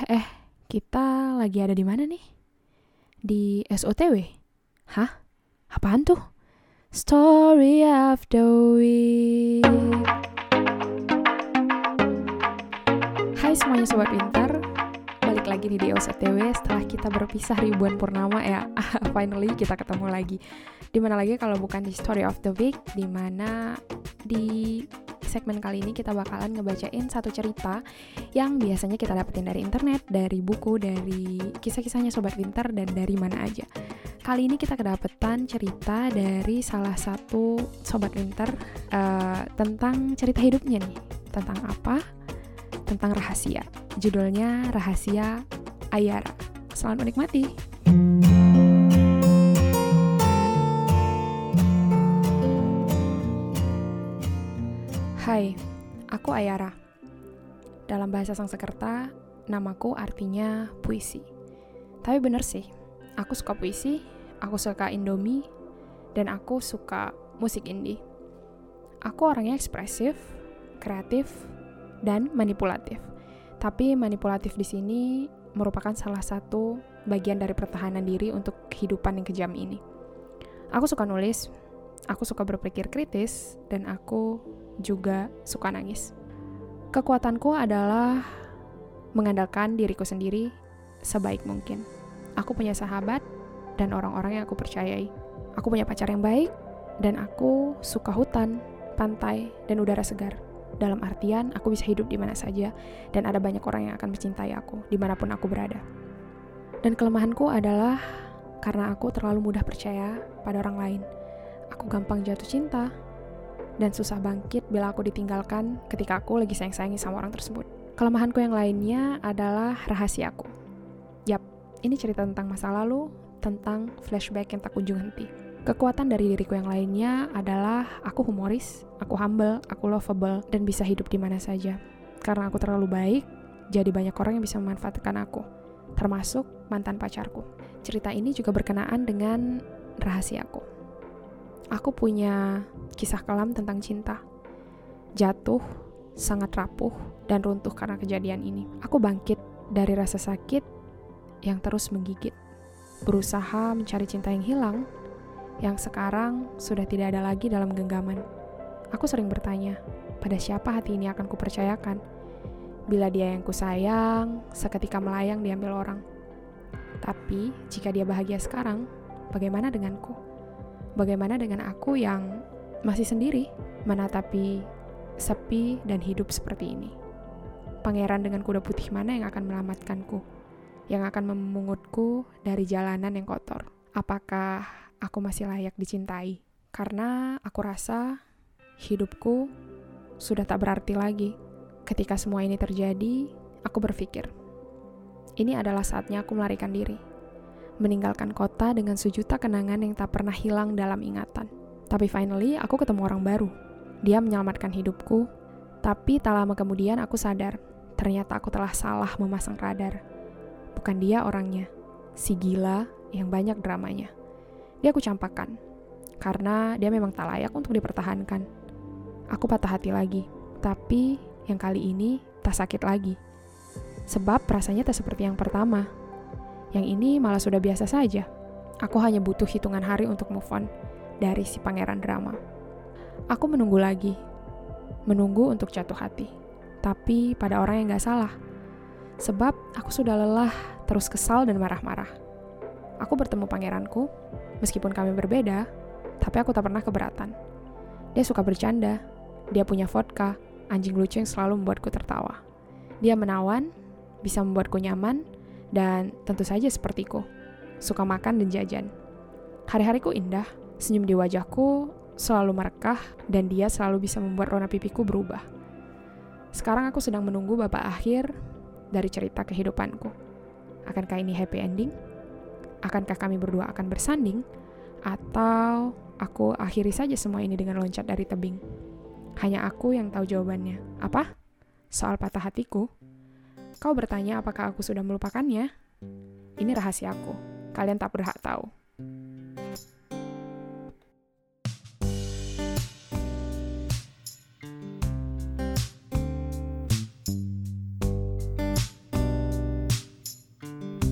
Eh, eh, kita lagi ada di mana nih? Di SOTW? Hah? Apaan tuh? Story of the Week. Hai semuanya Sobat Winter, balik lagi nih di SOTW setelah kita berpisah ribuan purnama ya. Finally kita ketemu lagi. Di mana lagi kalau bukan di Story of the Week, di mana di segmen kali ini kita bakalan ngebacain satu cerita yang biasanya kita dapetin dari internet, dari buku, dari kisah-kisahnya Sobat Winter, dan dari mana aja. Kali ini kita kedapetan cerita dari salah satu Sobat Winter uh, tentang cerita hidupnya nih. Tentang apa? Tentang rahasia. Judulnya Rahasia Ayara. Selamat menikmati. Hai, aku Ayara. Dalam bahasa Sangsekerta, namaku artinya puisi. Tapi bener sih, aku suka puisi, aku suka Indomie, dan aku suka musik indie. Aku orangnya ekspresif, kreatif, dan manipulatif. Tapi manipulatif di sini merupakan salah satu bagian dari pertahanan diri untuk kehidupan yang kejam ini. Aku suka nulis, aku suka berpikir kritis, dan aku juga suka nangis. Kekuatanku adalah mengandalkan diriku sendiri sebaik mungkin. Aku punya sahabat dan orang-orang yang aku percayai. Aku punya pacar yang baik dan aku suka hutan, pantai, dan udara segar. Dalam artian, aku bisa hidup di mana saja dan ada banyak orang yang akan mencintai aku di mana pun aku berada. Dan kelemahanku adalah karena aku terlalu mudah percaya pada orang lain. Aku gampang jatuh cinta, dan susah bangkit bila aku ditinggalkan ketika aku lagi sayang-sayangi sama orang tersebut. Kelemahanku yang lainnya adalah rahasiaku. Yap, ini cerita tentang masa lalu, tentang flashback yang tak kunjung henti. Kekuatan dari diriku yang lainnya adalah aku humoris, aku humble, aku lovable, dan bisa hidup di mana saja. Karena aku terlalu baik, jadi banyak orang yang bisa memanfaatkan aku, termasuk mantan pacarku. Cerita ini juga berkenaan dengan rahasiaku. Aku punya kisah kelam tentang cinta. Jatuh, sangat rapuh, dan runtuh karena kejadian ini. Aku bangkit dari rasa sakit yang terus menggigit. Berusaha mencari cinta yang hilang, yang sekarang sudah tidak ada lagi dalam genggaman. Aku sering bertanya, pada siapa hati ini akan kupercayakan? Bila dia yang kusayang, seketika melayang diambil orang. Tapi, jika dia bahagia sekarang, bagaimana denganku? Bagaimana dengan aku yang masih sendiri menatapi sepi dan hidup seperti ini? Pangeran dengan kuda putih mana yang akan menyelamatkanku? Yang akan memungutku dari jalanan yang kotor? Apakah aku masih layak dicintai? Karena aku rasa hidupku sudah tak berarti lagi. Ketika semua ini terjadi, aku berpikir, ini adalah saatnya aku melarikan diri meninggalkan kota dengan sejuta kenangan yang tak pernah hilang dalam ingatan. Tapi finally, aku ketemu orang baru. Dia menyelamatkan hidupku, tapi tak lama kemudian aku sadar, ternyata aku telah salah memasang radar. Bukan dia orangnya, si gila yang banyak dramanya. Dia aku campakkan, karena dia memang tak layak untuk dipertahankan. Aku patah hati lagi, tapi yang kali ini tak sakit lagi. Sebab rasanya tak seperti yang pertama, yang ini malah sudah biasa saja. Aku hanya butuh hitungan hari untuk move on dari si pangeran drama. Aku menunggu lagi, menunggu untuk jatuh hati. Tapi pada orang yang gak salah. Sebab aku sudah lelah, terus kesal dan marah-marah. Aku bertemu pangeranku, meskipun kami berbeda, tapi aku tak pernah keberatan. Dia suka bercanda, dia punya vodka, anjing lucu yang selalu membuatku tertawa. Dia menawan, bisa membuatku nyaman, dan tentu saja sepertiku, suka makan dan jajan. Hari-hariku indah, senyum di wajahku selalu merekah dan dia selalu bisa membuat warna pipiku berubah. Sekarang aku sedang menunggu bapak akhir dari cerita kehidupanku. Akankah ini happy ending? Akankah kami berdua akan bersanding? Atau aku akhiri saja semua ini dengan loncat dari tebing? Hanya aku yang tahu jawabannya. Apa? Soal patah hatiku? Kau bertanya apakah aku sudah melupakannya? Ini rahasiaku. Kalian tak berhak tahu.